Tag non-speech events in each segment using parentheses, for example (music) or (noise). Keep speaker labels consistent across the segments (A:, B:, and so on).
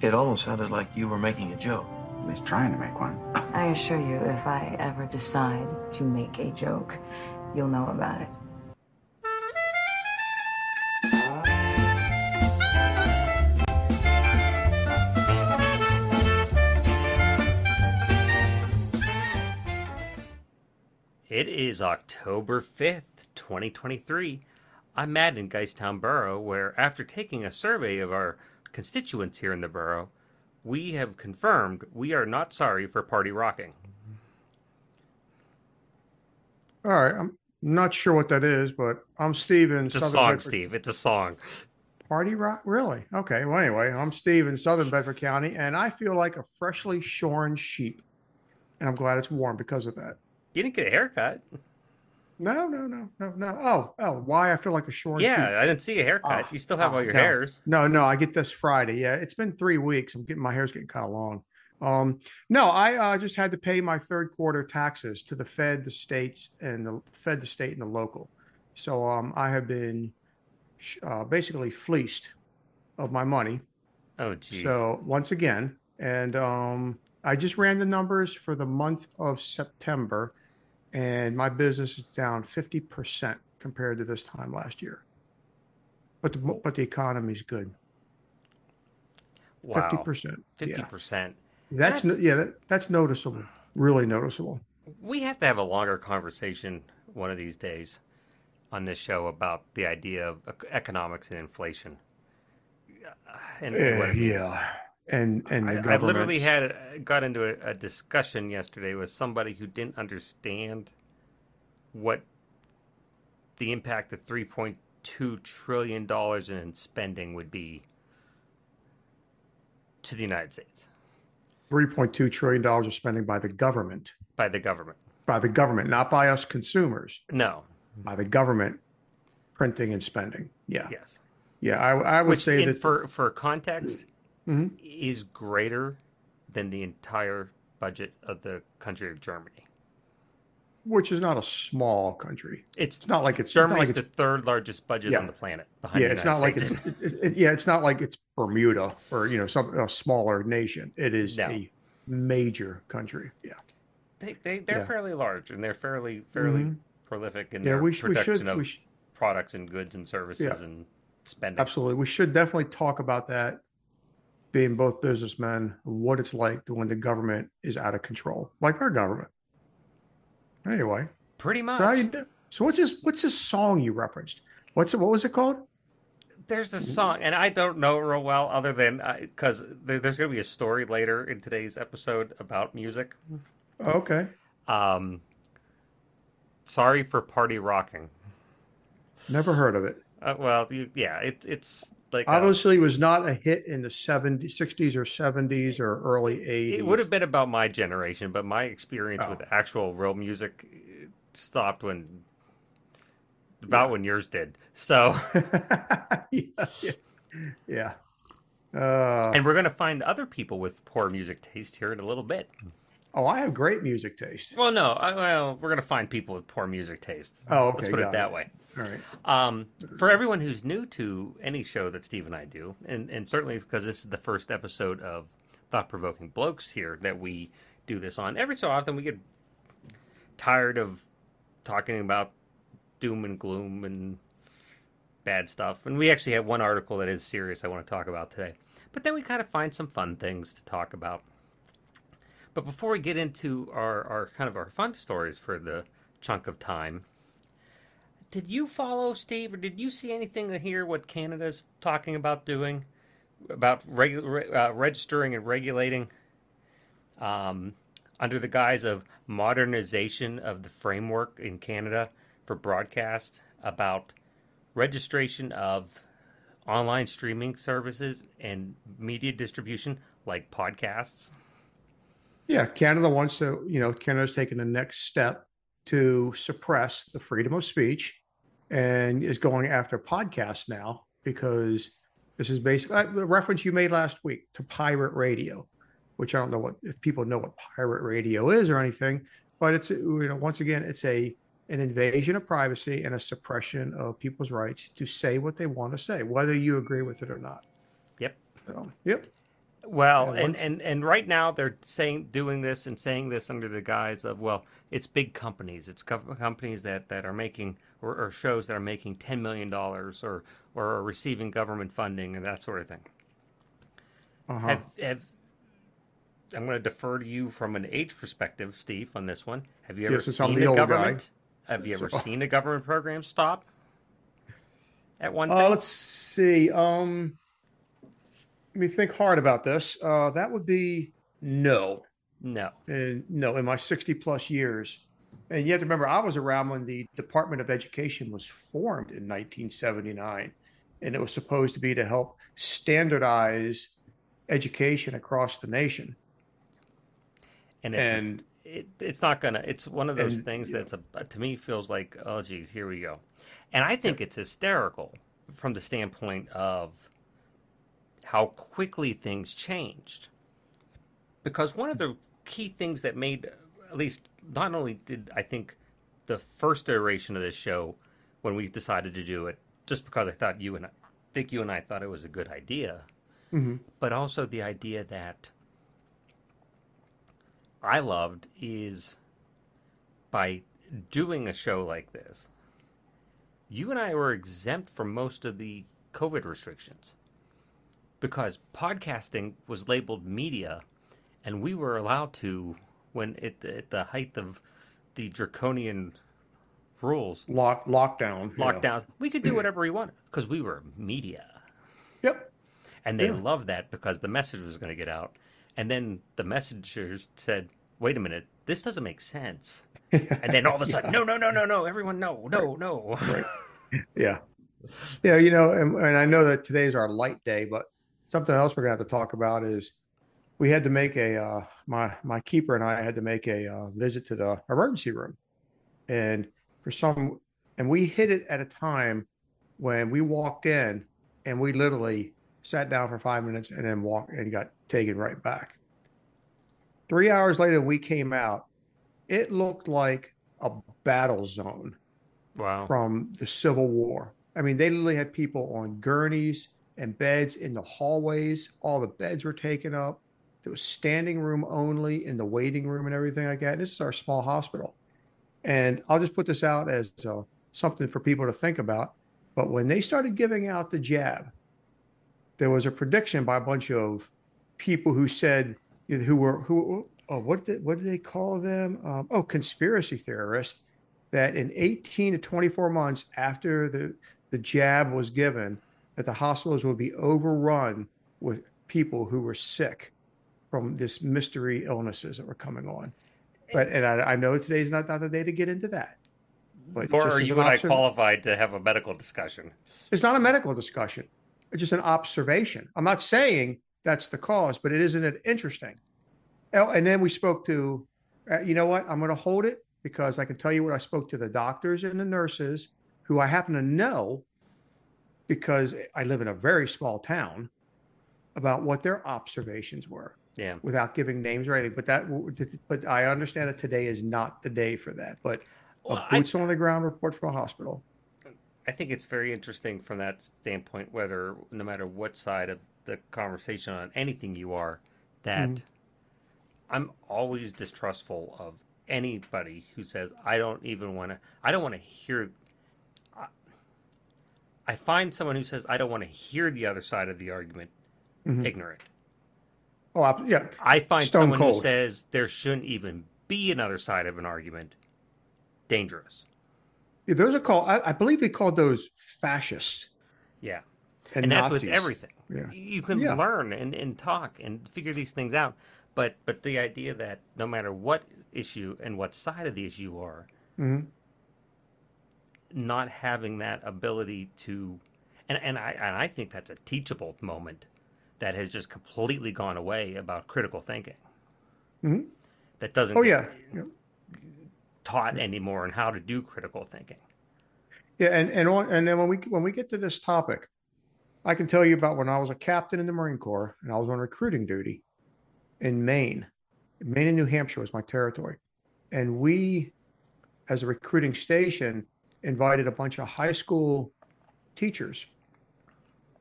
A: It almost sounded like you were making a joke.
B: At least trying to make one.
C: I assure you, if I ever decide to make a joke, you'll know about it.
D: It is October 5th, 2023. I'm Matt in Geistown Borough, where after taking a survey of our constituents here in the borough, we have confirmed we are not sorry for party rocking.
E: All right, I'm not sure what that is, but I'm Steve in
D: It's a
E: Southern
D: song,
E: Bedford.
D: Steve. It's a song.
E: Party rock, really? Okay. Well, anyway, I'm Steve in Southern Bedford County, and I feel like a freshly shorn sheep, and I'm glad it's warm because of that.
D: You didn't get a haircut.
E: No, no, no, no, no. Oh, oh, why I feel like a short.
D: Yeah,
E: sheep?
D: I didn't see a haircut.
E: Oh,
D: you still have
E: oh,
D: all your
E: no.
D: hairs.
E: No, no, I get this Friday. Yeah, it's been three weeks. I'm getting my hair's getting kind of long. Um, no, I uh, just had to pay my third quarter taxes to the Fed, the states, and the Fed, the state, and the local. So um, I have been sh- uh, basically fleeced of my money.
D: Oh, geez.
E: So once again, and um, I just ran the numbers for the month of September, and my business is down fifty percent compared to this time last year. But the but the economy's good,
D: Wow.
E: 50%.
D: Fifty
E: Yeah,
D: percent.
E: that's,
D: That's-
E: yeah, that, that's noticeable, really noticeable.
D: We have to have a longer conversation one of these days on this show about the idea of economics and inflation. Uh, And, and what it means.
E: yeah, and and the
D: I, I literally had got into a, a discussion yesterday with somebody who didn't understand what the impact of three point two trillion dollars in spending would be to the United States
E: three point two trillion dollars of spending by the government,
D: by the government.
E: by the government, not by us consumers,
D: No,
E: by the government printing and spending. Yeah,
D: yes.
E: yeah, I, I would
D: Which,
E: say
D: in,
E: that
D: for for context,
E: Mhm.
D: is greater than the entire budget of the country of Germany.
E: which is not a small country.
D: It's
E: It's not like it's,
D: Germany's
E: like
D: the third largest budget
E: Yeah.
D: on the planet. Behind
E: yeah,
D: the
E: it's not
D: United
E: like it's it, it- yeah, it's not like it's Bermuda or you know some a smaller nation. It is
D: No.
E: a major country. Yeah,
D: They, they they're
E: Yeah.
D: fairly large and they're fairly fairly
E: Mhm.
D: prolific in
E: Yeah,
D: their
E: we sh- we
D: production
E: should-
D: of
E: we sh-
D: products and goods and services
E: Yeah.
D: and spending.
E: absolutely. We should definitely talk about that. Being both businessmen, what it's like to when the government is out of control, like our government. Anyway,
D: Pretty much.
E: do- so what's this? What's this song you referenced? What's it? What was it called?
D: There's a song, and I don't know it real well, other than because there, there's going to be a story later in today's episode about music.
E: Okay,
D: Um, sorry for party rocking.
E: never heard of it.
D: Uh, well, you, yeah, it, it's like a-
E: Obviously, it was not a hit in the 70s, 60s or 70s or early 80s.
D: It would have been about my generation, but my experience
E: Oh.
D: with actual real music uh, stopped when about
E: Yeah.
D: when yours did. So, (laughs)
E: yeah, yeah, yeah. Uh,
D: and we're going to find other people with poor music taste here in a little bit.
E: Oh, I have great music taste.
D: Well, no, I, well, we're going to find people with poor music taste.
E: Oh,
D: Let's put it that
E: it.
D: way.
E: All right.
D: Um, for everyone who's new to any show that Steve and I do, and, and certainly because this is the first episode of Thought Provoking Blokes here that we do this on, every so often we get tired of talking about doom and gloom and bad stuff. And we actually have one article that is serious I want to talk about today. But then we kind of find some fun things to talk about. But before we get into our, our kind of our fun stories for the chunk of time, did you follow Steve, or did you see anything to hear what Canada's talking about doing about regu- re- uh, registering and regulating um, under the guise of modernization of the framework in Canada for broadcast about registration of online streaming services and media distribution like podcasts?
E: Yeah, Canada wants to, you know, Canada's taking the next step to suppress the freedom of speech and is going after podcasts now because this is basically uh, the reference you made last week to pirate radio, which I don't know what if people know what pirate radio is or anything, but it's you know once again it's a an invasion of privacy and a suppression of people's rights to say what they want to say, whether you agree with it or not.
D: Yep.
E: So, yep.
D: Well, and, and and right now they're saying doing this and saying this under the guise of well, it's big companies, it's co- companies that, that are making or, or shows that are making ten million dollars or or are receiving government funding and that sort of thing.
E: Uh-huh.
D: Have have I'm going to defer to you from an age perspective, Steve, on this one. Have you ever
E: Yes,
D: seen
E: the
D: a
E: old guy.
D: government? Have you ever
E: So-
D: seen a government program stop at one
E: Uh, let's see. Um, me think hard about this. Uh, that would be no,
D: no.
E: and no in my 60 plus years. And you have to remember, I was around when the Department of Education was formed in 1979, and it was supposed to be to help standardize education across the nation.
D: And it's,
E: And
D: it, it's not gonna. It's one of those
E: And,
D: things that's a to me feels like oh geez, here we go, and I think it's hysterical from the standpoint of how quickly things changed. Because one of the key things that made, at least, not only did I think the first iteration of this show, when we decided to do it, just because I thought you and I think you and I thought it was a good idea,
E: Mhm.
D: but also the idea that I loved is by doing a show like this, you and I were exempt from most of the COVID restrictions because podcasting was labeled media, and we were allowed to, when at the, at the height of the draconian rules,
E: lock lockdown. yeah.
D: lockdown, we could do whatever we wanted because we were media.
E: Yep.
D: And they
E: Yeah.
D: loved that because the message was going to get out. And then the messengers said, wait a minute, this doesn't make sense. (laughs) And then all of a sudden, no, no, no, no, no, everyone, no, no, no.
E: Right. (laughs) Yeah. Yeah, you know, and, and I know that today's our light day, but something else we're gonna have to talk about is we had to make a uh, my my keeper and I had to make a uh, visit to the emergency room, and for some, and we hit it at a time when we walked in and we literally sat down for five minutes and then walked and got taken right back. Three hours later, we came out. It looked like a battle zone
D: Wow.
E: from the Civil War. I mean, they literally had people on gurneys and beds in the hallways. All the beds were taken up. There was standing room only in the waiting room and everything like that. This is our small hospital. And I'll just put this out as uh, something for people to think about. But when they started giving out the jab, there was a prediction by a bunch of people who said, who were, who, oh, what did, what did they call them? Um, oh, conspiracy theorists that in 18 to 24 months after the, the jab was given, that the hospitals would be overrun with people who were sick from this mystery illnesses that were coming on. But and I, I know today's not, not the day to get into that. But
D: Or
E: just
D: are you
E: an
D: and I qualified to have a medical discussion?
E: It's not a medical discussion. It's just an observation. I'm not saying that's the cause, but it isn't it interesting? Oh, and then we spoke to, uh, you know what? I'm going to hold it because I can tell you what I spoke to the doctors and the nurses who I happen to know because I live in a very small town about what their observations were
D: Yeah.
E: without giving names or anything. But that, but I understand that today is not the day for that. But
D: Well,
E: a
D: I,
E: boots on the ground report from a hospital.
D: I think it's very interesting from that standpoint, whether no matter what side of the conversation on anything you are, that
E: Mhm.
D: I'm always distrustful of anybody who says I don't even want to. I don't want to hear. I, find someone who says I don't want to hear the other side of the argument
E: Mhm.
D: ignorant.
E: Oh, I- yeah.
D: I find
E: Stone
D: someone who says there shouldn't even be another side of an argument dangerous.
E: Yeah, those are called. I, I believe they called those fascist
D: Yeah.
E: and,
D: and that's with everything.
E: Yeah.
D: You can
E: Yeah.
D: learn and, and talk and figure these things out. But but the idea that no matter what issue and what side of the issue you are,
E: Mhm.
D: Not having that ability to and, and I and I think that's a teachable moment that has just completely gone away about critical thinking.
E: Mhm.
D: That doesn't
E: Oh yeah, yeah,
D: taught anymore and how to do critical thinking.
E: yeah. And and on, and then when we when we get to this topic, I can tell you about when I was a captain in the Marine Corps and I was on recruiting duty in Maine. Maine and New Hampshire was my territory, and we, as a recruiting station, invited a bunch of high school teachers.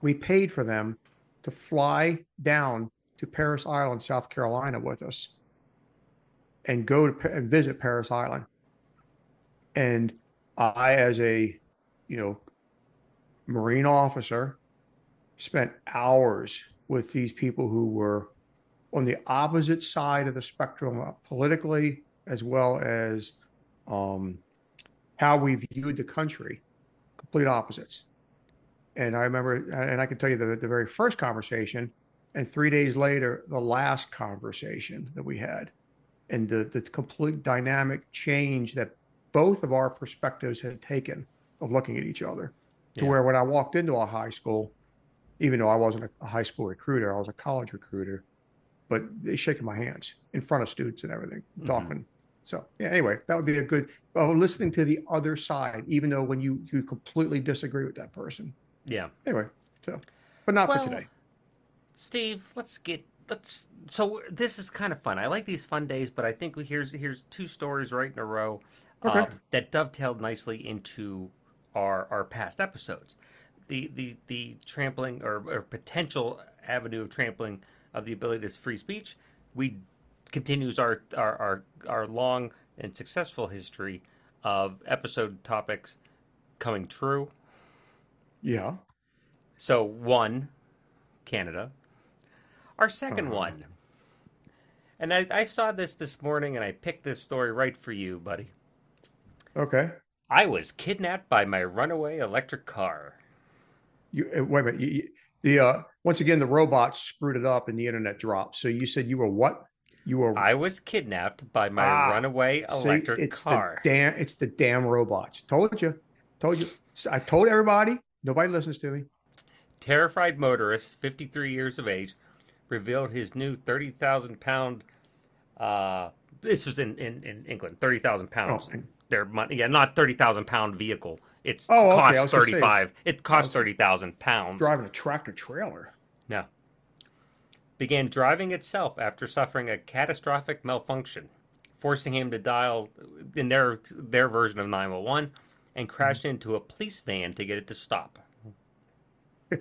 E: We paid for them to fly down to Parris Island, South Carolina, with us, and go to and visit Parris Island. And I, as a, you know, Marine officer, spent hours with these people who were on the opposite side of the spectrum uh, politically, as well as um, how we viewed the country, complete opposites. And I remember, and I can tell you the, the very first conversation, and three days later, the last conversation that we had, and the, the complete dynamic change that both of our perspectives had taken of looking at each other. To
D: Yeah.
E: where when I walked into a high school, even though I wasn't a, high school recruiter, I was a college recruiter, but they shaking my hands in front of students and everything,
D: Mhm.
E: talking. So yeah, anyway, that would be a good well, listening to the other side, even though when you you completely disagree with that person.
D: Yeah.
E: Anyway, so but not
D: Well,
E: for today.
D: Steve, let's get let's. So this is kind of fun. I like these fun days, but I think we, here's here's two stories right in a row
E: Okay.
D: um, that dovetailed nicely into our our past episodes. The the the trampling or, or potential avenue of trampling of the ability to free speech. We continues our our our, our long and successful history of episode topics coming true.
E: Yeah.
D: So one, Canada. Our 2nd
E: Uh-huh.
D: one, and I, I saw this this morning, and I picked this story right for you, buddy.
E: Okay.
D: I was kidnapped by my runaway electric car.
E: You uh, wait a minute. You, you- the uh, once again the robots screwed it up and the internet dropped. So you said you were what? You were
D: I was kidnapped by my
E: Ah,
D: runaway
E: See,
D: electric
E: it's
D: car.
E: the damn it's the damn robots. Told you. Told you. I told everybody. Nobody listens to me.
D: Terrified motorist, 53 years of age, revealed his new 30,000 pound. Uh, this was in, in, in England, 30,000 pounds.
E: Oh,
D: Their money, yeah, not 30,000 pound vehicle. It's
E: Oh, okay, I
D: costs
E: was gonna say-
D: 35. it costs
E: was-
D: 30,000 pounds.
E: driving a tractor trailer.
D: No. Began driving itself after suffering a catastrophic malfunction, forcing him to dial in their their version of 911 and crashed mm-hmm. into a police van to get it to stop. (laughs)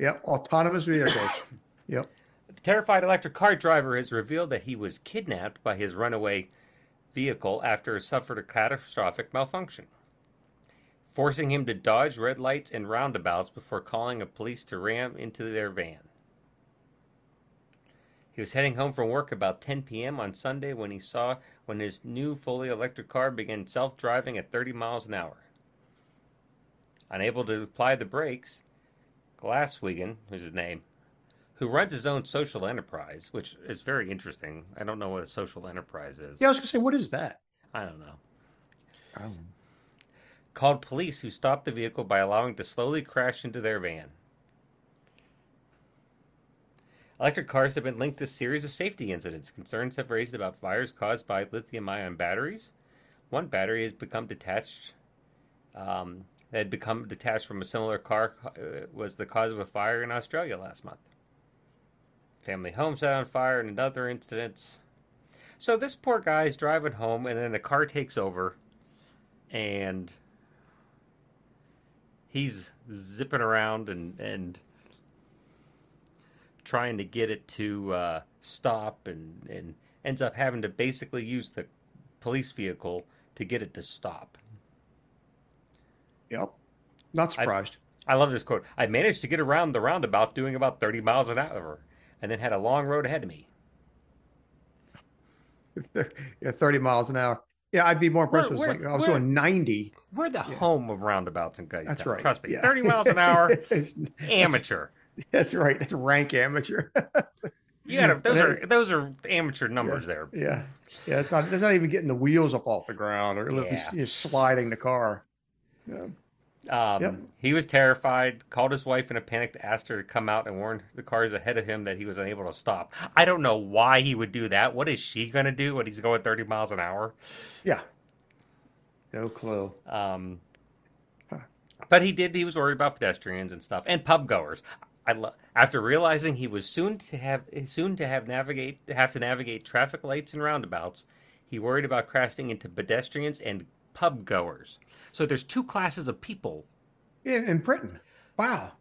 E: Yep. Autonomous vehicles. (coughs) yep.
D: The terrified electric car driver has revealed that he was kidnapped by his runaway vehicle after it suffered a catastrophic malfunction, forcing him to dodge red lights and roundabouts before calling a police to ram into their van. He was heading home from work about 10 p.m. on Sunday when he saw when his new fully electric car began self-driving at 30 miles an hour. Unable to apply the brakes, Glaswegian, who's his name, who runs his own social enterprise, which is very interesting. I don't know what a social enterprise is.
E: Yeah, I was gonna say, what is that?
D: I don't know.
E: Oh.
D: Called police who stopped the vehicle by allowing it to slowly crash into their van. Electric cars have been linked to a series of safety incidents. Concerns have raised about fires caused by lithium ion batteries. One battery has become detached, um, had become detached from a similar car, uh, was the cause of a fire in Australia last month. Family home set on fire in another incident. So this poor guy is driving home, and then the car takes over, and he's zipping around and and trying to get it to uh, stop, and and ends up having to basically use the police vehicle to get it to stop.
E: Yep. Not surprised.
D: I love this quote. I managed to get around the roundabout doing about 30 miles an hour, and then had a long road ahead of me. (laughs)
E: yeah, 30 miles an hour. Yeah, I'd be more impressed. With like I was doing 90.
D: We're the home of roundabouts in guys.
E: That's right.
D: Trust me.
E: Yeah.
D: 30 miles an (laughs) hour, amateur.
E: That's right. It's rank amateur.
D: You gotta, (laughs) those are those are amateur numbers there.
E: yeah. Yeah. It's not, it's not even getting the wheels up off the ground or
D: Yeah.
E: sliding the car. Yeah.
D: Um,
E: Yep.
D: He was terrified, called his wife in a panic to ask her to come out and warn the cars ahead of him that he was unable to stop. I don't know why he would do that. What is she going to do when he's going 30 miles an hour?
E: Yeah. No clue.
D: Um,
E: Huh.
D: But he did. He was worried about pedestrians and stuff and pub goers. I lo- after realizing he was soon to have soon to have navigate have to navigate traffic lights and roundabouts, he worried about crashing into pedestrians and pub goers. So there's two classes of people.
E: In, in Britain. Wow.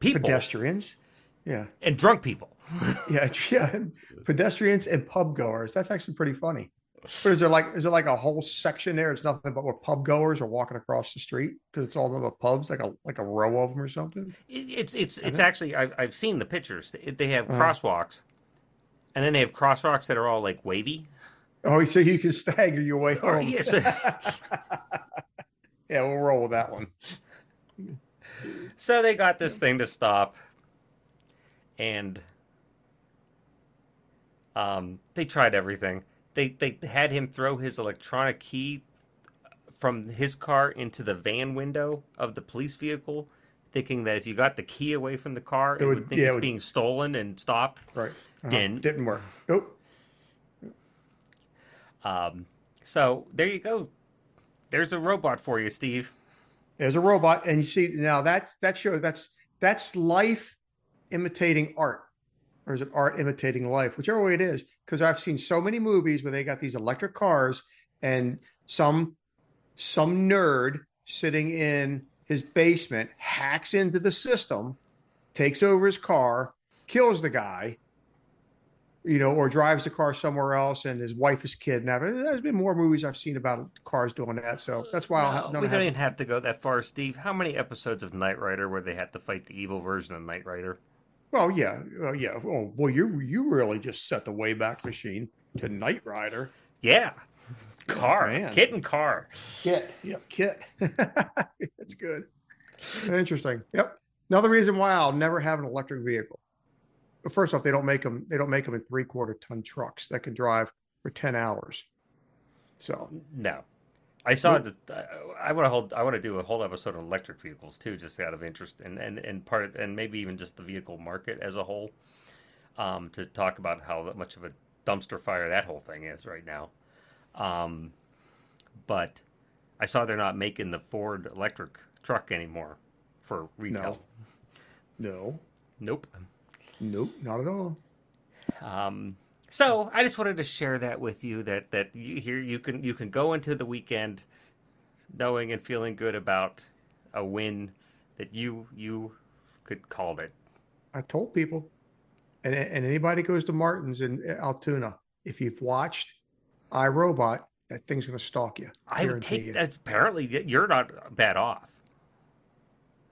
D: People.
E: Pedestrians. Yeah,
D: and drunk people. (laughs)
E: yeah, yeah. Pedestrians and pub goers. That's actually pretty funny. But is there like is it like a whole section there? It's nothing but where pub goers are walking across the street because it's all about pubs, like a like a row of them or something.
D: It- It's it's it's actually I've I've seen the pictures. They have
E: Uh-huh.
D: crosswalks, and then they have crosswalks that are all like wavy.
E: Oh, so you can stagger your way
D: Or-
E: home.
D: yes. (laughs)
E: yeah, we'll roll with that one.
D: So they got this thing to stop, and um, they tried everything. They they had him throw his electronic key from his car into the van window of the police vehicle, thinking that if you got the key away from the car, it,
E: It
D: would, think
E: yeah, it
D: it's
E: would-
D: being stolen and stop.
E: Right. Uh-huh.
D: Didn't.
E: Didn't work. Nope.
D: Um, so there you go. There's a robot for you, Steve.
E: There's a robot, and you see now that that shows that's that's life imitating art, or is it art imitating life? Whichever way it is, because I've seen so many movies where they got these electric cars, and some some nerd sitting in his basement hacks into the system, takes over his car, kills the guy, you know, or drives the car somewhere else, and his wife is kidnapped. There's been more movies I've seen about cars doing that, so uh, that's why I'll
D: No, we
E: don't
D: even have to go that far, Steve. How many episodes of Knight Rider where they had to fight the evil version of Knight Rider?
E: Well, yeah, well, yeah. Oh, well, you you really just set the Wayback Machine to Knight Rider.
D: Yeah. (laughs) Oh, car.
E: man.
D: KITT and car.
E: KITT, yep, KITT. (laughs) That's good. Interesting. Yep. Another reason why I'll never have an electric vehicle. But first off, they don't make them. They don't make them in three quarter ton trucks that can drive for ten hours. So
D: No. I saw that. I want to hold. I want to do a whole episode on electric vehicles too, just out of interest, and and and part and maybe even just the vehicle market as a whole, um, to talk about how much of a dumpster fire that whole thing is right now. Um, but I saw they're not making the Ford electric truck anymore for retail.
E: No.
D: no, Nope.
E: Nope, not at all.
D: Um, so I just wanted to share that with you that that you here you can you can go into the weekend knowing and feeling good about a win that you you could call it.
E: I told people, and and anybody goes to Martin's in Altoona, if you've watched iRobot, that thing's going to stalk you.
D: I would take
E: you.
D: that's apparently you're not bad off.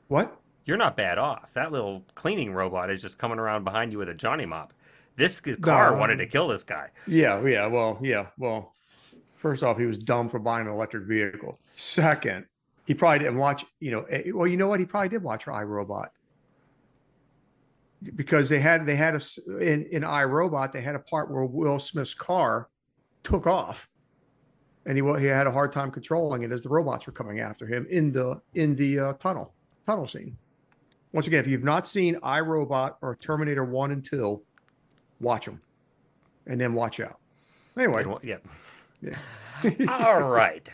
E: What?
D: You're not bad off. That little cleaning robot is just coming around behind you with a Johnny mop. This car
E: No.
D: wanted to kill this guy.
E: Yeah, yeah, well, yeah, well. First off, he was dumb for buying an electric vehicle. Second, he probably didn't watch. You know, eh, well, you know what? He probably did watch iRobot because they had they had a in in iRobot they had a part where Will Smith's car took off, and he he had a hard time controlling it as the robots were coming after him in the in the uh, tunnel tunnel scene. Once again, if you've not seen iRobot or Terminator One and Two, watch them, and then watch out. Anyway,
D: yeah.
E: yeah. (laughs)
D: All right.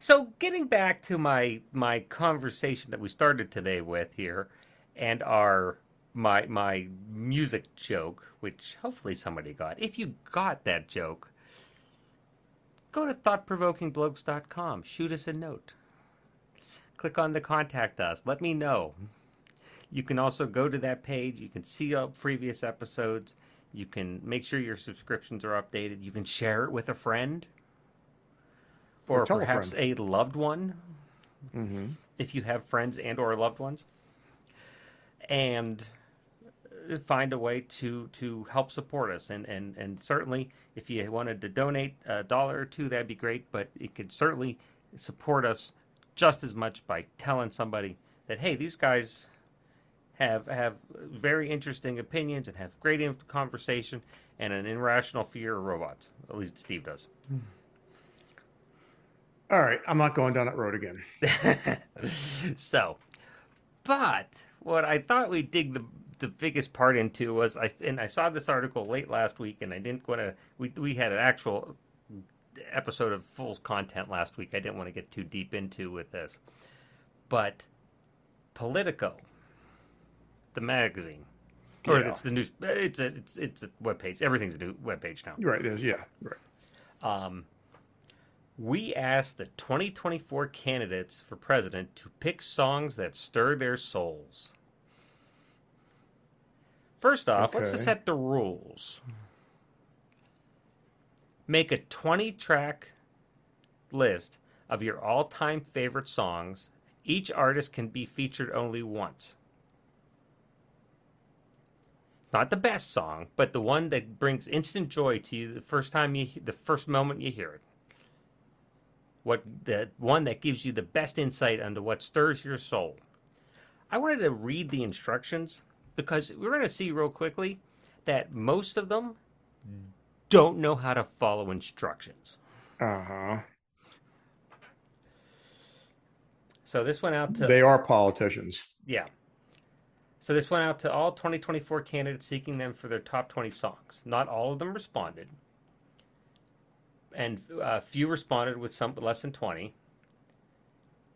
D: So getting back to my my conversation that we started today with here, and our my my music joke, which hopefully somebody got. If you got that joke, go to thoughtprovokingblokes.com. Shoot us a note. Click on the contact us. Let me know. You can also go to that page. You can see up previous episodes. You can make sure your subscriptions are updated. You can share it with a friend or
E: Or tell a
D: perhaps a loved one
E: hmm
D: if you have friends and or loved ones and uh, find a way to to help support us and and and certainly if you wanted to donate a dollar or two that'd be great but it could certainly support us just as much by telling somebody that hey these guys have have very interesting opinions and have great conversation and an irrational fear of robots at least steve does hmm.
E: All right, I'm not going down that road again. (laughs)
D: so, but what I thought we'd dig the the biggest part into was I and I saw this article late last week, and I didn't want to. We we had an actual episode of full content last week. I didn't want to get too deep into with this, but Politico, the magazine, or
E: Yeah.
D: it's the news. It's a it's it's a web page. Everything's a new web page now.
E: Right? Yeah. Right.
D: Um, we asked the 2024 candidates for president to pick songs that stir their souls. First off, let's
E: Okay.
D: set the rules. Make a 20 track list of your all time favorite songs. Each artist can be featured only once. Not the best song, but the one that brings instant joy to you the first time you the first moment you hear it. What the one that gives you the best insight into what stirs your soul. I wanted to read the instructions because we're going to see real quickly that most of them don't know how to follow instructions.
E: Uh huh.
D: So this went out to
E: They are politicians.
D: yeah. So this went out to all 2024 candidates seeking them for their top 20 songs. Not all of them responded, and uh, few responded with some less than 20.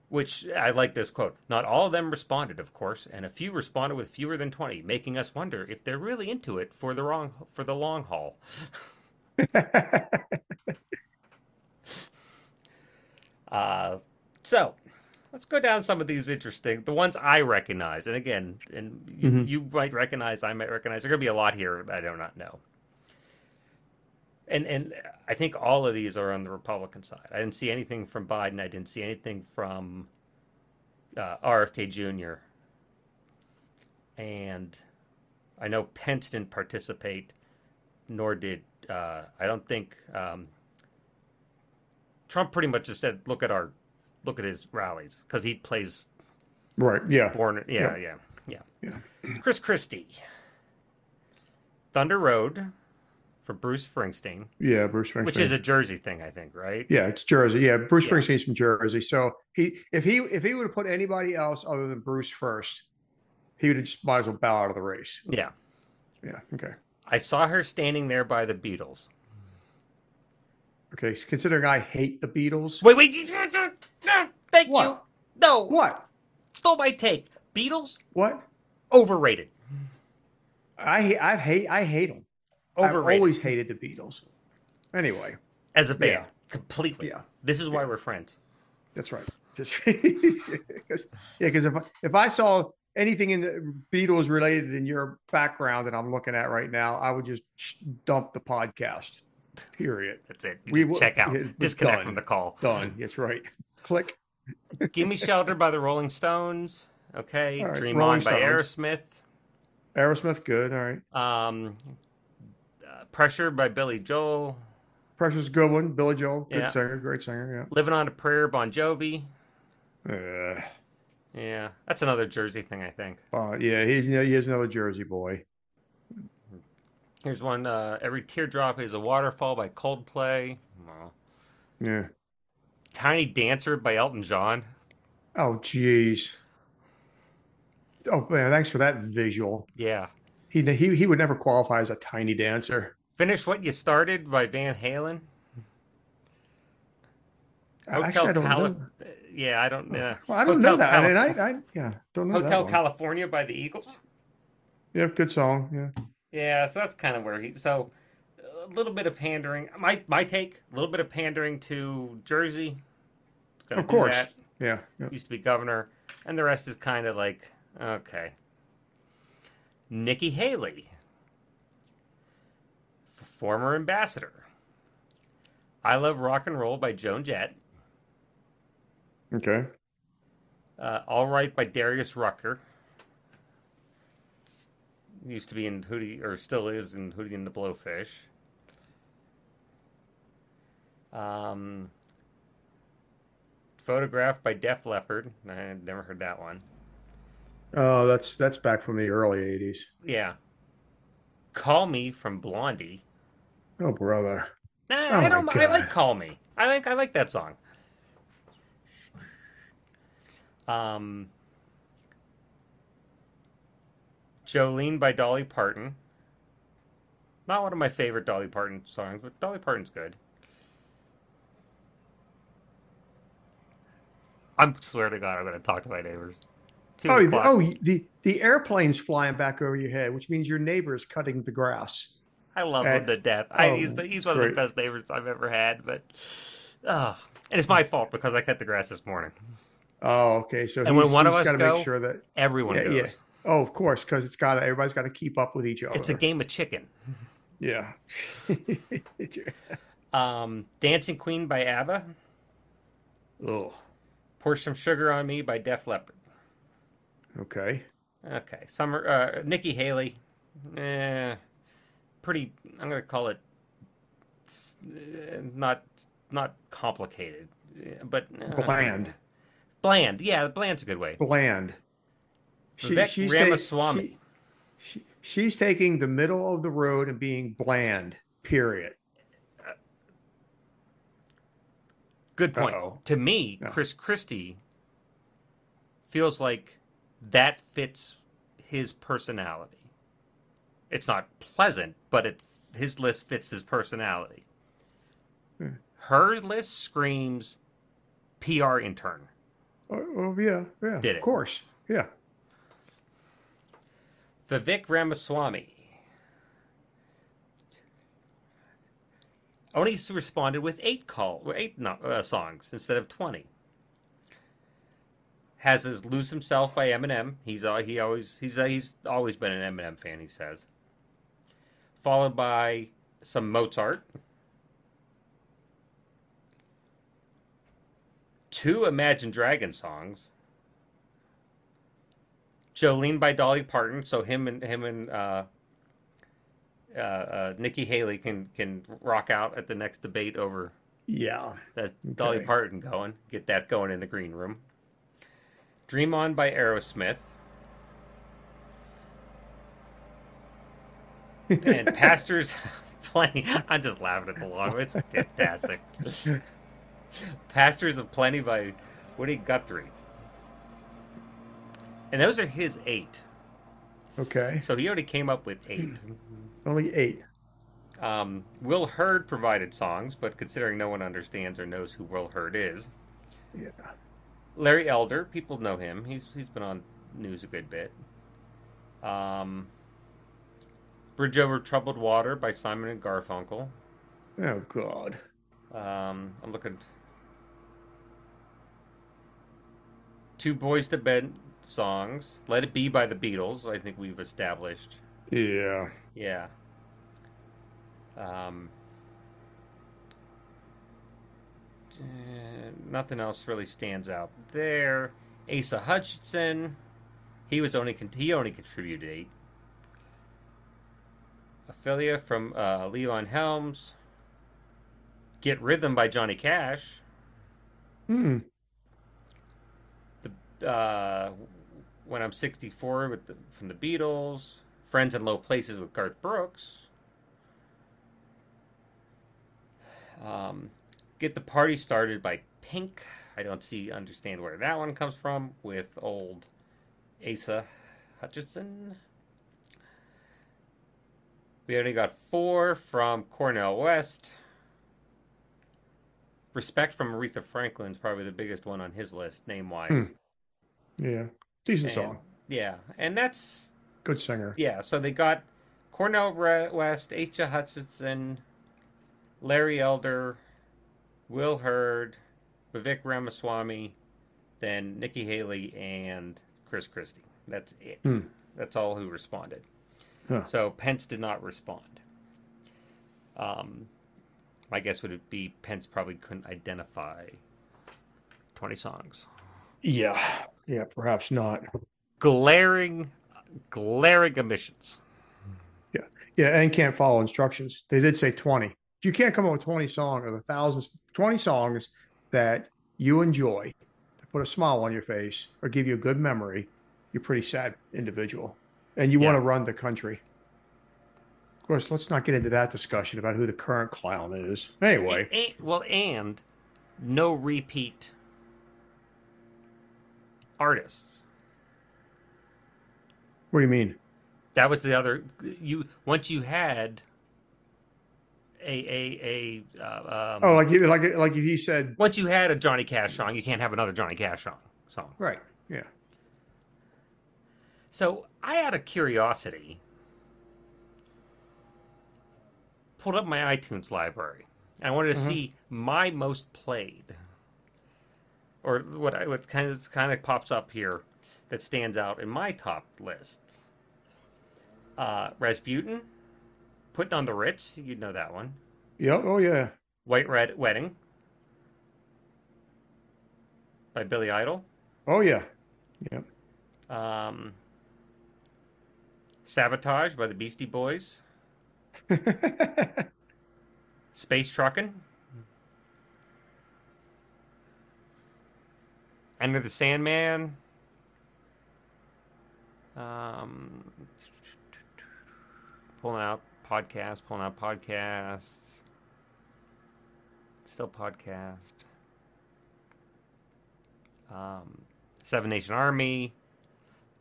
D: Which I like this quote. Not all of them responded, of course, and a few responded with fewer than 20, making us wonder if they're really into it for the wrong for the long haul. (laughs) (laughs) Uh, so let's go down some of these interesting, the ones I recognize. And again, and you,
E: Mhm.
D: you might recognize, I might recognize. There's going to be a lot here I do not know. And and I think all of these are on the Republican side. I didn't see anything from Biden. I didn't see anything from uh, RFK Jr. And I know Pence didn't participate, nor did uh, I don't think um, Trump. Pretty much just said, "Look at our, look at his rallies," because he plays
E: right. Yeah.
D: born. Yeah, yeah, yeah.
E: Yeah.
D: Chris Christie, Thunder Road, for Bruce Springsteen,
E: Yeah. Bruce Springsteen.
D: which is a Jersey thing, I think, right?
E: Yeah, it's Jersey. Yeah, Bruce
D: Yeah.
E: Springsteen's from Jersey. So he if he if he would have put anybody else other than Bruce first, he would have just might as well bow out of the race.
D: Yeah.
E: Yeah. Okay.
D: I saw her standing there by the Beatles.
E: Okay. Considering I hate the Beatles.
D: Wait, wait. Thank you. No,
E: What?
D: stole my take. Beatles
E: What?
D: overrated.
E: I hate. I hate. I hate them.
D: Overrated.
E: I've always hated the Beatles. Anyway,
D: as a band,
E: Yeah.
D: completely.
E: Yeah.
D: This is why
E: Yeah.
D: we're friends.
E: that's right. Just (laughs) because, yeah, because if I- if I saw anything in the Beatles related in your background that I'm looking at right now, I would just dump the podcast. Period.
D: That's it. You
E: we will,
D: check out. Disconnect
E: done.
D: from the call.
E: Done. That's right. Click. (laughs)
D: Give Me Shelter by the Rolling Stones. Okay.
E: Right,
D: Dream
E: Rolling
D: On by
E: Stones.
D: Aerosmith.
E: Aerosmith, good. All right.
D: Um, uh, Pressure by Billy Joel.
E: Pressure's a good one. Billy Joel, good
D: Yeah.
E: singer, great singer. Yeah.
D: Living on a Prayer, Bon Jovi.
E: Yeah. Uh,
D: Yeah, that's another Jersey thing, I think.
E: uh, yeah, he's he is another Jersey boy.
D: Here's one. Uh, Every teardrop is a waterfall by Coldplay. Well,
E: Yeah.
D: Tiny Dancer by Elton John.
E: Oh, jeez. Oh man, thanks for that visual.
D: Yeah.
E: He he he would never qualify as a tiny dancer.
D: Finish What You Started by Van Halen.
E: Actually, I don't
D: Calif-
E: know.
D: Yeah, I don't. Uh,
E: Well, I don't
D: Hotel
E: know that. I mean, I, I yeah, don't know that
D: Hotel. California by the Eagles.
E: Yeah, good song. Yeah.
D: Yeah, so that's kind of where he. So a little bit of pandering. My my take. A little bit of pandering to Jersey. Gonna
E: Of course. yeah.
D: Used to be governor, and the rest is kind of like okay. Nikki Haley, former ambassador. I love rock and roll by Joan Jett.
E: Okay.
D: Uh, All Right by Darius Rucker. Used to be in Hootie, or still is in Hootie and the Blowfish. Um, Photographed by Def Leppard. I had never heard that one.
E: Oh, that's that's back from the early '80s.
D: Yeah. Call Me from Blondie.
E: Oh, brother.
D: Nah,
E: Oh
D: I don't. I like Call Me. I like. I like that song. Um, Jolene by Dolly Parton. Not one of my favorite Dolly Parton songs, but Dolly Parton's good. I swear to God, I'm going to talk to my neighbors.
E: Oh, the, oh, the the airplane's flying back over your head, which means your neighbor's cutting the grass.
D: I love
E: Uh,
D: him to death. I,
E: oh,
D: he's the, he's one of
E: great.
D: the best neighbors I've ever had. But, oh, and it's my fault because I cut the grass this morning.
E: Oh, okay. So
D: And when
E: he's,
D: one of us
E: got to
D: go-
E: make sure that
D: Everyone
E: Yeah,
D: goes.
E: yeah. Oh, of course, because it's got everybody's got to keep up with each other.
D: It's a game of chicken. (laughs)
E: Yeah. (laughs)
D: Um, Dancing Queen by ABBA.
E: oh,
D: Pour Some Sugar on Me by Def Leppard.
E: okay.
D: Okay. Summer. Uh, Nikki Haley. Eh, pretty. I'm gonna call it eh, not not complicated, eh, but uh,
E: Bland.
D: Bland. Yeah, bland's a good way.
E: Bland.
D: Vivek
E: ta-
D: Ramaswamy.
E: she- she- she's taking the middle of the road and being bland. Period.
D: Good point.
E: Uh-oh.
D: To me,
E: Yeah.
D: Chris Christie feels like that fits his personality. It's not pleasant, but it his list fits his personality.
E: Hmm.
D: Her list screams PR intern.
E: Oh, oh, yeah, yeah.
D: Did it.
E: Of course. Yeah.
D: Vivek Ramaswamy. Only responded with eight call, eight no, uh, songs instead of twenty. Has his "Lose Himself" by Eminem. He's uh, he always he's uh, he's always been an Eminem fan. He says. Followed by some Mozart. Two Imagine Dragon songs. Jolene by Dolly Parton. So him and him and uh, uh, uh, Nikki Haley can can rock out at the next debate over
E: Yeah.
D: that Dolly Parton going. Get that going in the green room. Dream On by Aerosmith. and (laughs) Pastures Plenty. I'm just laughing at the long. It's fantastic. (laughs) Pastures of Plenty by Woody Guthrie. And those are his eight.
E: Okay.
D: So he already came up with eight. (clears throat)
E: Only eight.
D: Um, Will Hurd provided songs, but considering no one understands or knows who Will Hurd is,
E: Yeah.
D: Larry Elder, people know him. He's he's been on news a good bit. Um, Bridge Over Troubled Water by Simon and Garfunkel.
E: Oh God.
D: Um, I'm looking. Two Boys to Bed songs. Let It Be by the Beatles. I think we've established.
E: Yeah.
D: Yeah. Um, uh, nothing else really stands out there. Asa Hutchinson, he was only con- he only contributed eight. Ophelia from uh, Leon Helms. Get Rhythm by Johnny Cash.
E: Hmm.
D: Uh, When I'm 64 with the, from the Beatles. Friends in Low Places with Garth Brooks. Um, Get the Party Started by Pink. I don't see understand where that one comes from with old Asa Hutchinson. We only got four from Cornel West. Respect from Aretha Franklin is probably the biggest one on his list, name wise.
E: Hmm. Yeah. Decent song.
D: Yeah, and that's
E: Good singer.
D: yeah. So they got Cornel West, Asa Hutchinson, Larry Elder, Will Hurd, Vivek Ramaswamy, then Nikki Haley and Chris Christie. That's it.
E: Hmm.
D: That's all who responded.
E: Huh.
D: So Pence did not respond. Um, my guess would be Pence probably couldn't identify twenty songs.
E: Yeah. Yeah. Perhaps not.
D: Glaring, glaring omissions.
E: Yeah, yeah, and can't follow instructions. They did say 20. If you can't come up with 20 songs or the thousands, 20 songs that you enjoy, to put a smile on your face or give you a good memory, you're a pretty sad individual. And you want to run the country. Of course, let's not get into that discussion about who the current clown is. Anyway,
D: A- a- well, and no repeat artists.
E: what do you mean?
D: That was the other. You once you had a a a. Uh, um,
E: Oh, like you like like if you said
D: once you had a Johnny Cash song, you can't have another Johnny Cash song. Song.
E: right. Yeah.
D: So I had a curiosity. Pulled up my iTunes library. And I wanted to
E: Mhm.
D: see my most played, or what I what kind of kind of pops up here, that stands out in my top lists. Uh, Rasputin, putting on the Ritz. you'd know that one.
E: Yep. Oh yeah.
D: White Red Wedding by Billy Idol.
E: Oh yeah. Yep.
D: Um, Sabotage by the Beastie Boys. (laughs) Space Truckin'. Enter the Sandman. Um, pulling out podcasts, pulling out podcasts. Still podcast. Um, Seven Nation Army.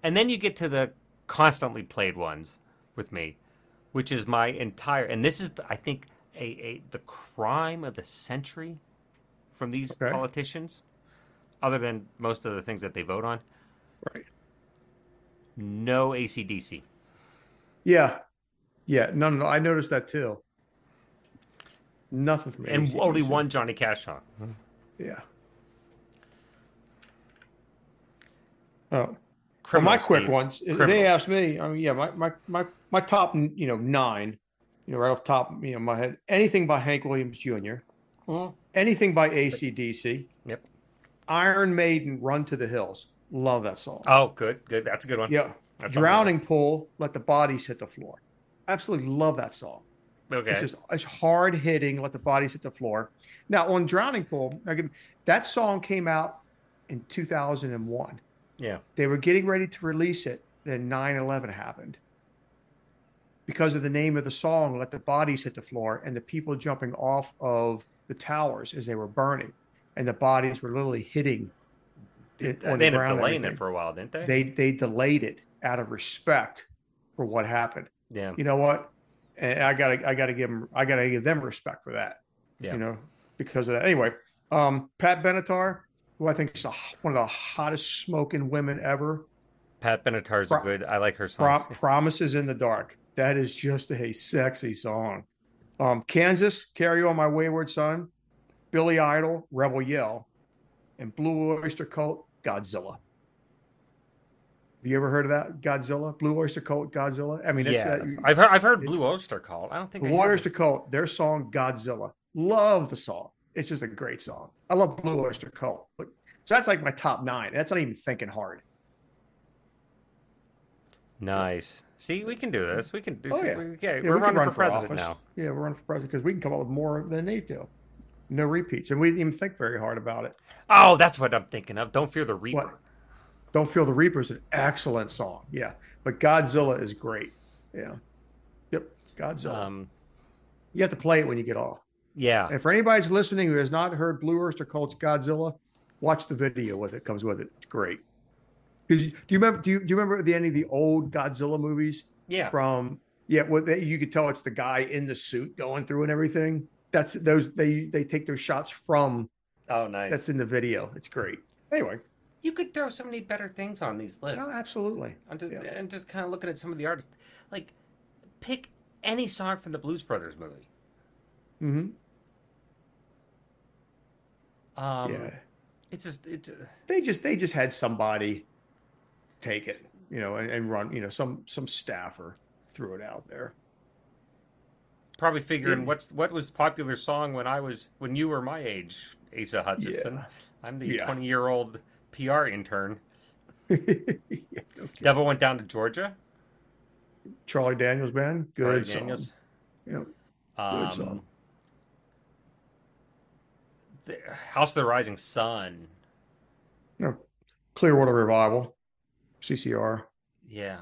D: And then you get to the constantly played ones with me, which is my entire. And this is, the, I think, a, a the crime of the century from these
E: Okay.
D: politicians, other than most of the things that they vote on.
E: right.
D: No AC/DC.
E: Yeah. Yeah. No, no, no. I noticed that too. Nothing from
D: And
E: AC/DC.
D: only one Johnny Cash song.
E: Yeah. Oh. Well, my quick
D: Steve.
E: ones. They asked me. I mean, yeah, my my my my top, you know, nine. You know, right off the top, you know, my head. Anything by Hank Williams Jr.
D: Mhm.
E: Anything by AC/DC.
D: Yep.
E: Iron Maiden, Run to the Hills. Love that song.
D: Oh, good, good. That's a good one.
E: yeah.
D: That's
E: Drowning Pool, Let the Bodies Hit the Floor. Absolutely love that song.
D: Okay.
E: It's just it's hard hitting, let the bodies hit the floor. Now on Drowning Pool, that song came out in 2001.
D: yeah.
E: They were getting ready to release it, then 9/11 happened. Because of the name of the song, "Let the Bodies Hit the Floor," and the people jumping off of the towers as they were burning, and the bodies were literally hitting it on
D: they
E: the ground. and
D: delaying it for a while, didn't they?
E: They they delayed it out of respect for what happened
D: yeah.
E: you know what? And I gotta, I gotta give them, I gotta give them respect for that.
D: Yeah.
E: You know, because of that. Anyway, um, Pat Benatar, who I think is a, one of the hottest smoking women ever.
D: Pat Benatar's a
E: Pro-
D: good. I like her
E: Pro- Promises in the Dark. That is just a sexy song. Um, Kansas, Carry On My Wayward Son, Billy Idol, Rebel Yell, and Blue Oyster Cult, Godzilla. Have you ever heard of that? Godzilla, Blue Oyster Cult, Godzilla. I mean,
D: yeah,
E: that.
D: I've heard. I've heard Blue Oyster Cult. I don't think
E: The
D: I
E: Warriors
D: have.
E: to Cult, their song Godzilla. Love the song. It's just a great song. I love Blue Oyster Cult. But so that's like my top nine. That's not even thinking hard.
D: Nice. See, we can do this. We can do.
E: Oh, yeah.
D: we, yeah,
E: Yeah,
D: we're
E: we
D: running
E: run
D: for president
E: office.
D: now.
E: Yeah, we're running for president because we can come up with more than they do. No repeats. And we didn't even think very hard about it.
D: Oh, that's what I'm thinking of. Don't fear the Reaper.
E: What? Don't Feel the Reaper is an excellent song. Yeah. But Godzilla is great. Yeah. Yep. Godzilla.
D: Um,
E: you have to play it when you get off.
D: yeah.
E: And for anybody who's listening who has not heard Blue Oyster Cult's Godzilla, watch the video with it. Comes with it. It's great. 'Cause you- do you remember? Do you, do you remember the any of the old Godzilla movies
D: Yeah.
E: from? Yeah, well, you could tell it's the guy in the suit going through and everything. That's those they they take those shots from.
D: Oh, nice.
E: That's in the video. It's great. Anyway,
D: you could throw so many better things on these lists.
E: no, absolutely.
D: I'm just
E: Yeah.
D: and just kind of looking at some of the artists. Like, pick any song from the Blues Brothers movie.
E: Mm hmm
D: Um,
E: yeah,
D: It's just it's. uh,
E: they just they just had somebody take it, you know, and, and run. You know, some some staffer threw it out there.
D: Probably figuring
E: Yeah.
D: what's what was the popular song when I was when you were my age, Asa Hutchinson.
E: Yeah.
D: I'm the
E: Yeah.
D: 20 year old PR intern. (laughs) Devil went down to Georgia.
E: Charlie Daniels band, good
D: Charlie
E: song.
D: Daniels.
E: Yep.
D: Um,
E: song.
D: the House of the Rising Sun.
E: No, Clearwater Revival, CCR.
D: Yeah.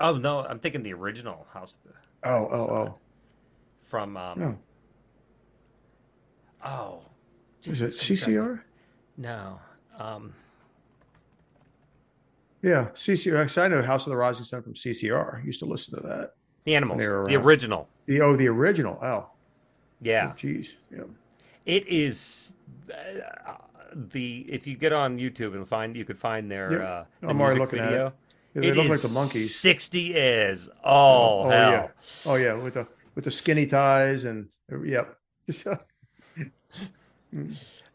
D: Oh no, I'm thinking the original House of the
E: Oh, oh,
D: Sun
E: oh.
D: From um,
E: No,
D: oh.
E: is it
D: Jesus,
E: CCR?
D: No. Um,
E: Yeah, CCR. I know House of the Rising Sun from CCR. Used to listen to that.
D: the Animals. The original.
E: The oh, the original. Oh,
D: Yeah.
E: Jeez. Yeah.
D: It is uh, the if you get on YouTube and find you could find their
E: Yep.
D: uh, the
E: I'm already looking at
D: video.
E: it. Yeah, they look like the Monkees.
D: Sixty is all
E: Oh,
D: hell.
E: yeah. Oh yeah, with the with the skinny ties and yep. (laughs)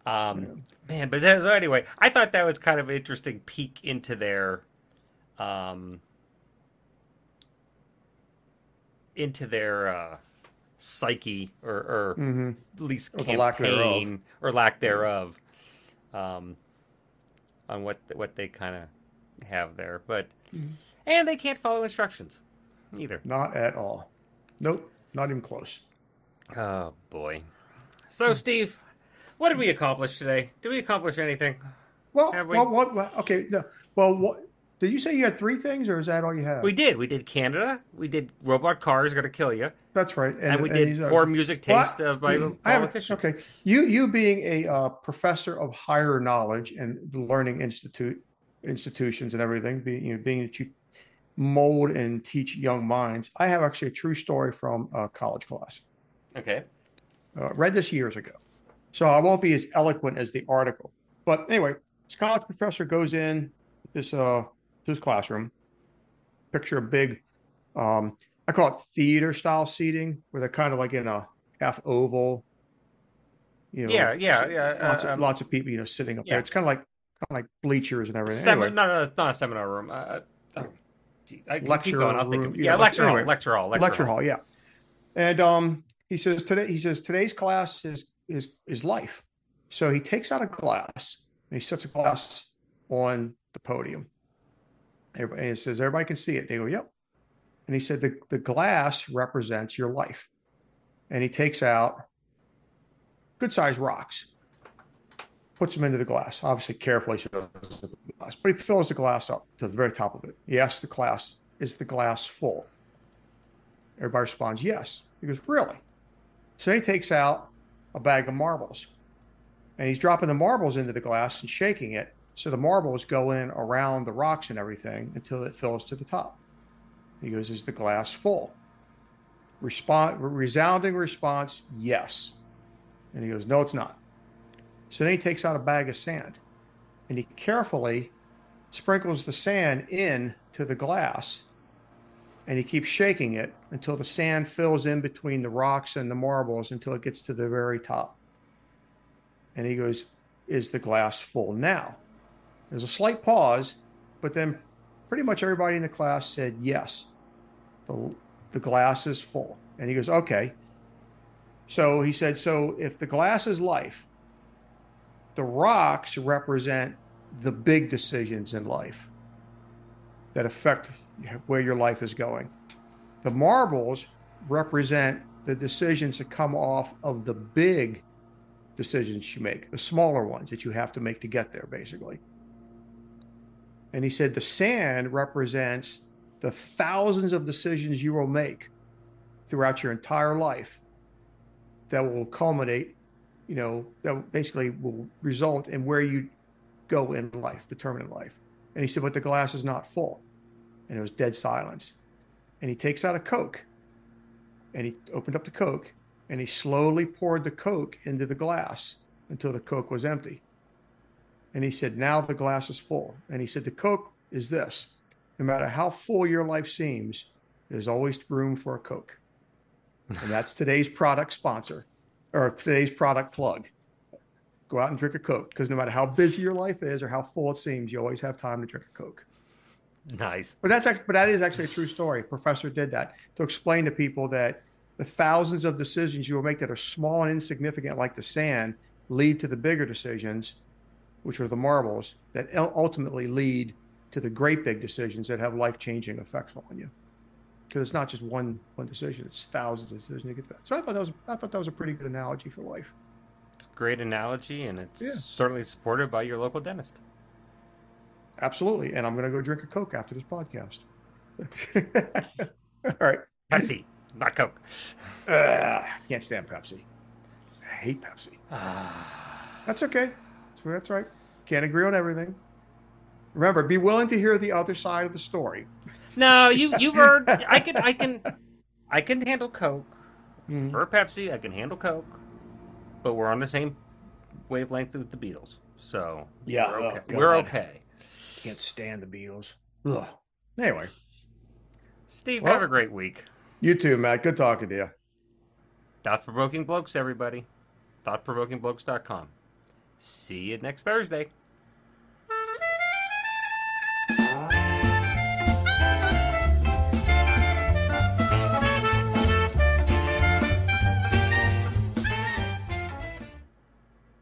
D: Um, man, but so anyway, I thought that was kind of an interesting peek into their um, into their uh, psyche or, or
E: hmm
D: at least
E: Or the lack thereof.
D: campaign or lack thereof um, on what what they kind of have there. But
E: Mhm.
D: and they can't follow instructions either.
E: Not at all. Nope. Not even close.
D: Oh boy. So Steve, what did we accomplish today? Did we accomplish anything?
E: Well,
D: Have we?
E: well, what, what? Okay. No, well, what? Did you say you had three things, or is that all you have?
D: We did. We did Canada. We did Robot Cars Gonna Kill You,
E: That's right.
D: and, we did
E: these are-
D: Poor Music
E: Well,
D: Taste of by
E: I have-
D: politicians.
E: Okay, you you being a uh, professor of higher knowledge and the learning institute institutions and everything, being you know, being that you mold and teach young minds, I have actually a true story from a college class.
D: Okay.
E: Uh, read this years ago, so I won't be as eloquent as the article. But anyway, this college professor goes in this uh this classroom. Picture a big, um, I call it theater style seating, where they're kind of like in a half oval. You know,
D: Yeah, yeah, yeah,
E: Lots
D: uh,
E: of
D: um,
E: lots of people, you know, sitting up
D: yeah.
E: there. It's kind of like kind of like bleachers and everything.
D: Semi-
E: Anyway,
D: no, no, it's not a seminar room. Uh, Uh, I
E: Lecture
D: keep going. I'll think of,
E: yeah, lecture-
D: lecture hall,
E: anyway.
D: lecture hall,
E: lecture, hall. yeah. And um, he says today he says today's class is is is life. So he takes out a glass and he sets a glass on the podium. Everybody, and he says everybody can see it. They go, "Yep." And he said the the glass represents your life. And he takes out good sized rocks, puts them into the glass. Obviously, carefully the glass, but he fills the glass up to the very top of it. He asks the glass, "Is the glass full?" Everybody responds, yes. He goes, really? So he takes out a bag of marbles and he's dropping the marbles into the glass and shaking it. So the marbles go in around the rocks and everything until it fills to the top. He goes, is the glass full? Respond, resounding response, yes. And he goes, no, it's not. So then he takes out a bag of sand and he carefully sprinkles the sand in to the glass and he keeps shaking it until the sand fills in between the rocks and the marbles until it gets to the very top. And he goes, Is the glass full now? There's a slight pause, but then pretty much everybody in the class said yes. The, the glass is full. And he goes, Okay. So he said, So if the glass is life, the rocks represent the big decisions in life that affect where your life is going. The marbles represent the decisions that come off of the big decisions you make, the smaller ones that you have to make to get there, basically. And he said the sand represents the thousands of decisions you will make throughout your entire life that will culminate, you know, that basically will result in where you go in life, determine in life. And he said, but the glass is not full and it was dead silence. And he takes out a Coke and he opened up the Coke and he slowly poured the Coke into the glass until the Coke was empty. And he said, Now the glass is full. And he said, The Coke is this no matter how full your life seems, there's always room for a Coke. And that's today's product sponsor or today's product plug. Go out and drink a Coke because no matter how busy your life is or how full it seems, you always have time to drink a Coke.
D: Nice.
E: But that's actually, but that is actually a true story. Professor did that to explain to people that the thousands of decisions you will make that are small and insignificant, like the sand, lead to the bigger decisions, which are the marbles, that ultimately lead to the great big decisions that have life changing effects on you. Because it's not just one one decision; it's thousands of decisions to get that. So I thought that was I thought that was a pretty good analogy for life.
D: It's a great analogy, and it's
E: Yeah.
D: certainly supported by your local dentist.
E: Absolutely, and I'm going to go drink a coke after this podcast. (laughs) All right.
D: Pepsi, not Coke.
E: Ugh, can't stand Pepsi. I hate Pepsi. (sighs)
D: Ah.
E: That's okay. That's, that's right. Can't agree on everything. Remember, be willing to hear the other side of the story.
D: No, you you've heard. I can I can I can handle Coke.
E: Mhm.
D: For Pepsi, I can handle Coke, but we're on the same wavelength with the Beatles, so
E: Yeah,
D: we're
E: oh,
D: okay.
E: God.
D: we're okay.
E: Can't stand the Beatles. Ugh. Anyway,
D: Steve,
E: Well-
D: have a great week.
E: you too, Matt. Good talking to you.
D: Thought provoking blokes, everybody. Thoughtprovokingblokes.com. See you next Thursday.